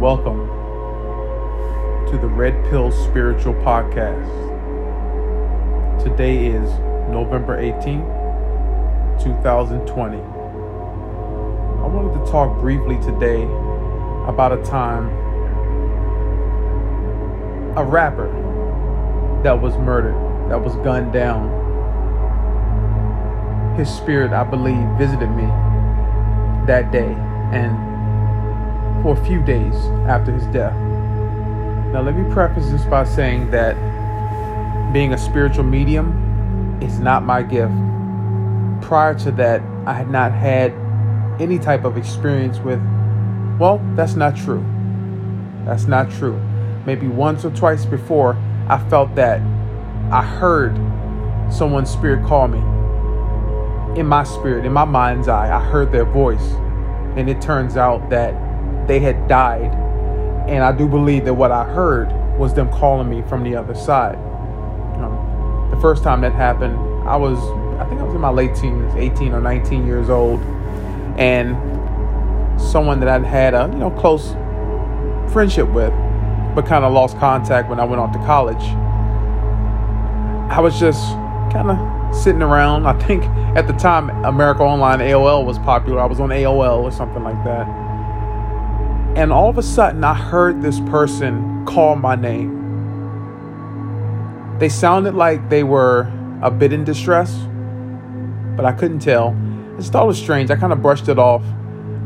welcome to the Red Pill Spiritual Podcast. Today is November 18th, 2020. I wanted to talk briefly today about a time a rapper that was murdered, that was gunned down. His spirit, I believe, visited me that day and for a few days after his death. Now, let me preface this by saying that being a spiritual medium is not my gift. Prior to that, I had not had any type of experience with, well, that's not true. That's not true. Maybe once or twice before, I felt that I heard someone's spirit call me. In my spirit, in my mind's eye, I heard their voice. And it turns out that they had died. And I do believe that what I heard was them calling me from the other side. Um, the first time that happened, I was, I think I was in my late teens, 18 or 19 years old. And someone that I'd had a, you know, close friendship with, but kind of lost contact when I went off to college. I was just kind of sitting around. I think at the time, America Online AOL was popular. I was on AOL or something like that. And all of a sudden, I heard this person call my name. They sounded like they were a bit in distress, but I couldn't tell. I just thought it was strange. I kind of brushed it off.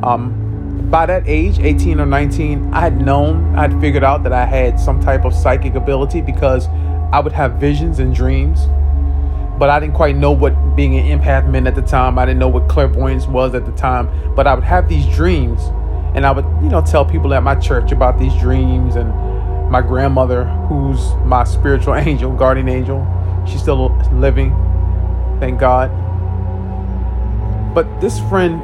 Um, by that age, 18 or 19, I had known, I had figured out that I had some type of psychic ability because I would have visions and dreams. But I didn't quite know what being an empath meant at the time. I didn't know what clairvoyance was at the time. But I would have these dreams and I would, you know, tell people at my church about these dreams and my grandmother, who's my spiritual angel, guardian angel, she's still living, thank God. But this friend,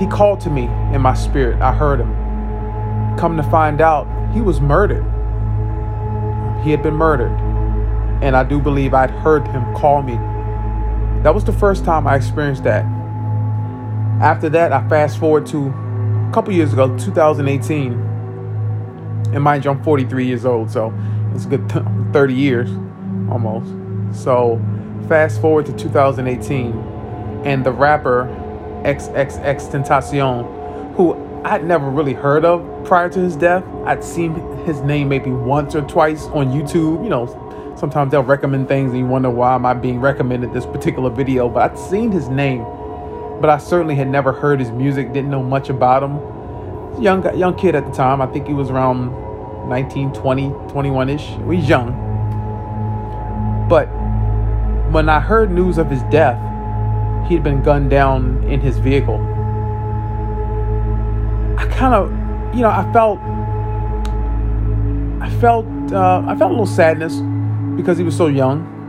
he called to me in my spirit. I heard him. Come to find out, he was murdered. He had been murdered. And I do believe I'd heard him call me. That was the first time I experienced that. After that, I fast forward to a couple years ago, 2018. And mind you, I'm 43 years old, so it's a good 30 years almost. So fast forward to 2018, and the rapper XXXTentacion, who I'd never really heard of prior to his death. I'd seen his name maybe once or twice on YouTube. You know, sometimes they'll recommend things and you wonder why am I being recommended this particular video, but I'd seen his name but I certainly had never heard his music, didn't know much about him. Young young kid at the time. I think he was around 19, 20, 21-ish. He was young. But when I heard news of his death, he'd been gunned down in his vehicle. I kind of, you know, I felt I felt uh, I felt a little sadness because he was so young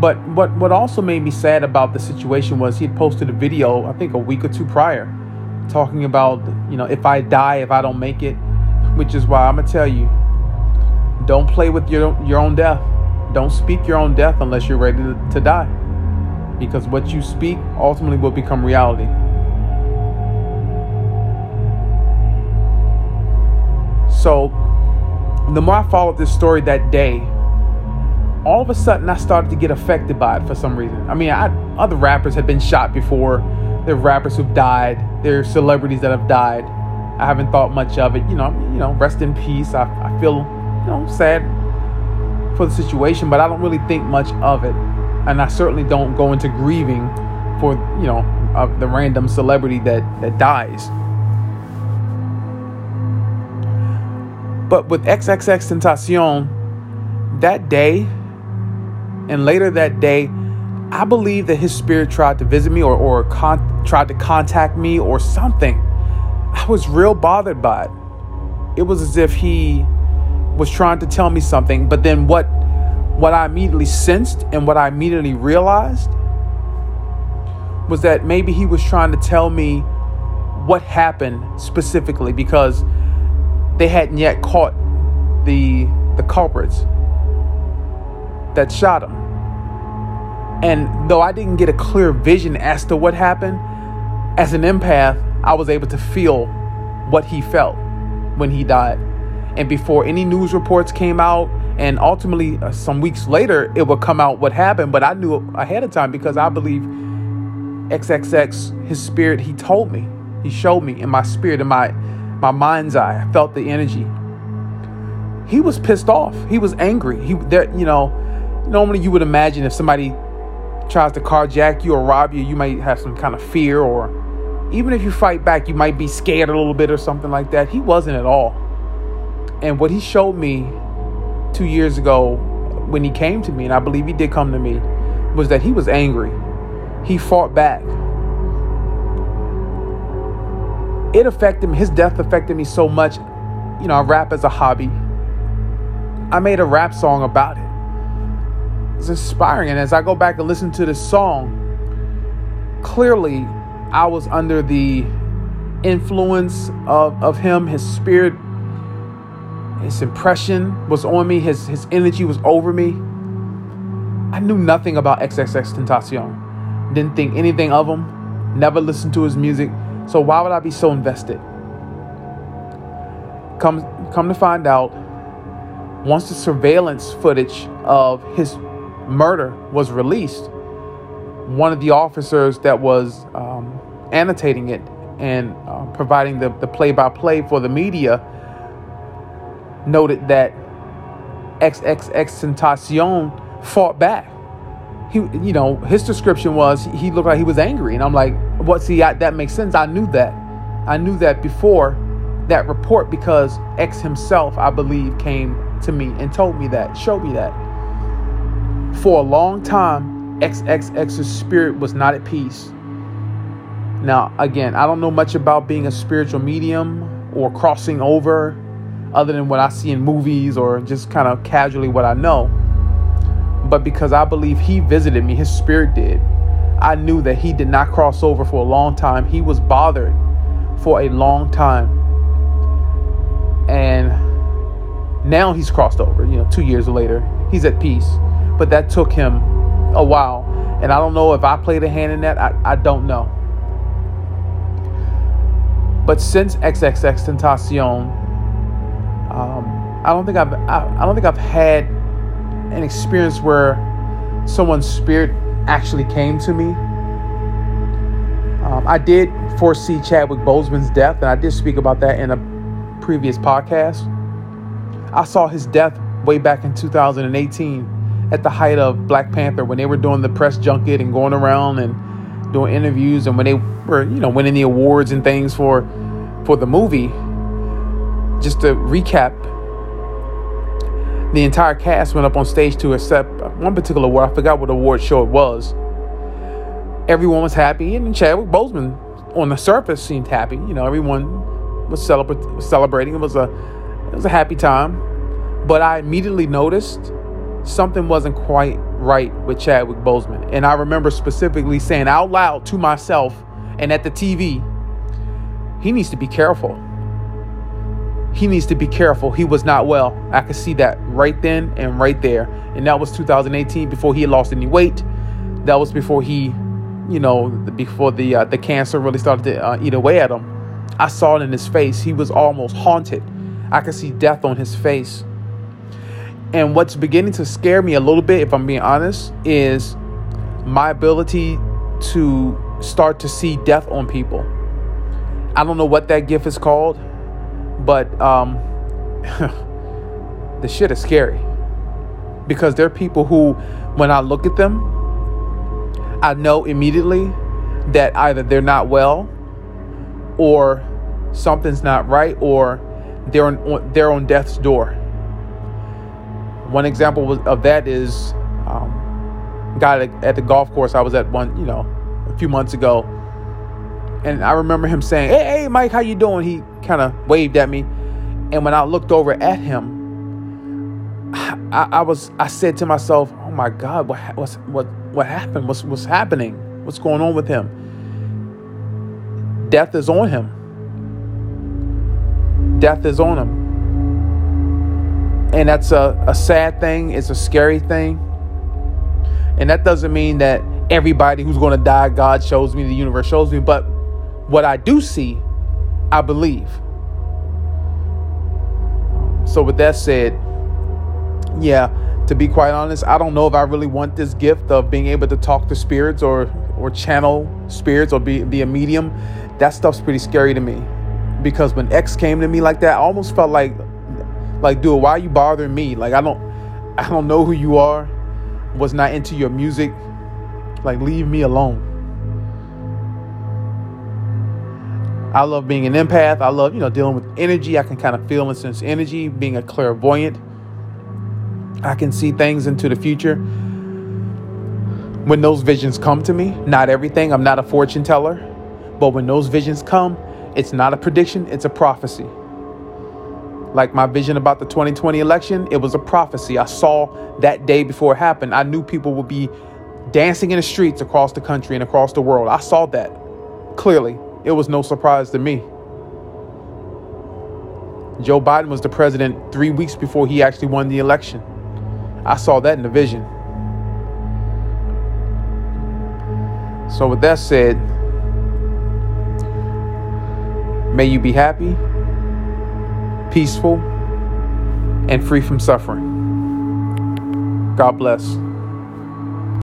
but what what also made me sad about the situation was he had posted a video, I think a week or two prior, talking about you know if I die, if I don't make it, which is why I'm gonna tell you, don't play with your your own death. Don't speak your own death unless you're ready to, to die, because what you speak ultimately will become reality. So, the more I followed this story that day, all of a sudden I started to get affected by it for some reason. I mean, I, other rappers have been shot before. There are rappers who've died. There are celebrities that have died. I haven't thought much of it. You know, you know, rest in peace. I, I feel, you know, sad for the situation, but I don't really think much of it. And I certainly don't go into grieving for, you know, uh, the random celebrity that, that dies. But with XXXTentacion, that day, and later that day, I believe that his spirit tried to visit me or, or con- tried to contact me or something. I was real bothered by it. It was as if he was trying to tell me something, but then what what I immediately sensed and what I immediately realized was that maybe he was trying to tell me what happened specifically because they hadn't yet caught the the culprits that shot him. And though I didn't get a clear vision as to what happened, as an empath, I was able to feel what he felt when he died. and before any news reports came out, and ultimately uh, some weeks later it would come out what happened. But I knew ahead of time because I believe XXX, his spirit, he told me, he showed me in my spirit, in my my mind's eye. I felt the energy. He was pissed off. He was angry. He there, you know, normally you would imagine if somebody tries to carjack you or rob you, you might have some kind of fear or even if you fight back, you might be scared a little bit or something like that. He wasn't at all. And what he showed me two years ago when he came to me, and I believe he did come to me, was that he was angry. He fought back. It affected me, his death affected me so much. You know, I rap as a hobby. I made a rap song about it. It's inspiring. And as I go back and listen to this song, clearly I was under the influence of, of him, his spirit, his impression was on me, his, his energy was over me. I knew nothing about XXXTentacion. Didn't think anything of him, never listened to his music. So why would I be so invested? Come come to find out, once the surveillance footage of his murder was released, one of the officers that was um, annotating it and uh, providing the, the play-by-play for the media noted that XXXTentacion fought back. He, you know, his description was he looked like he was angry, and I'm like, what? See, I, that makes sense. I knew that. I knew that before that report because X himself, I believe, came to me and told me that, showed me that. For a long time, XXX's spirit was not at peace. Now, again, I don't know much about being a spiritual medium or crossing over other than what I see in movies or just kind of casually what I know. But because I believe he visited me, his spirit did, I knew that he did not cross over for a long time. He was bothered for a long time. And now he's crossed over, you know, two years later. He's at peace. But that took him a while. And I don't know if I played a hand in that. I, I don't know. But since XXXTentacion, um, I don't think I've I, I don't think I've had an experience where someone's spirit actually came to me. Um, I did foresee Chadwick Boseman's death, and I did speak about that in a previous podcast. I saw his death way back in 2018 at the height of Black Panther when they were doing the press junket and going around and doing interviews and when they were, you know, winning the awards and things for for the movie. Just to recap, the entire cast went up on stage to accept one particular award. I forgot what award show it was. Everyone was happy, and Chadwick Boseman, on the surface, seemed happy. You know, everyone was, celebra- celebrating. It was a it was a happy time, but I immediately noticed something wasn't quite right with Chadwick Boseman. And I remember specifically saying out loud to myself and at the TV, he needs to be careful. He needs to be careful. He was not well. I could see that right then and right there. And that was 2018 before he had lost any weight. That was before he, you know, before the uh, the cancer really started to uh, eat away at him. I saw it in his face. He was almost haunted. I could see death on his face. And what's beginning to scare me a little bit, if I'm being honest, is my ability to start to see death on people. I don't know what that gift is called, but um, the shit is scary because there are people who, when I look at them, I know immediately that either they're not well or something's not right or they're on, they're on death's door one example of that is um, guy at the golf course I was at one, you know, a few months ago, and I remember him saying, "Hey, hey, Mike, how you doing?" He kind of waved at me, and when I looked over at him, I, I, was I said to myself, "Oh my God, what what's what what happened? What's what's happening? What's going on with him? Death is on him. Death is on him." And that's a, a sad thing, it's a scary thing. And that doesn't mean that everybody who's going to die, God shows me, the universe shows me. But what I do see, I believe. So, with that said, yeah, to be quite honest, I don't know if I really want this gift of being able to talk to spirits or or channel spirits or be be a medium. That stuff's pretty scary to me. Because when X came to me like that, I almost felt like like dude, why are you bothering me? Like I don't I don't know who you are. Was not into your music. Like leave me alone. I love being an empath. I love, you know, dealing with energy. I can kind of feel and sense energy, being a clairvoyant. I can see things into the future. When those visions come to me, not everything, I'm not a fortune teller, but when those visions come, it's not a prediction, it's a prophecy. Like my vision about the 2020 election, it was a prophecy. I saw that day before it happened. I knew people would be dancing in the streets across the country and across the world. I saw that clearly it was no surprise to me. Joe Biden was the president three weeks before he actually won the election. I saw that in the vision. So, with that said, may you be happy, peaceful, and free from suffering. God bless.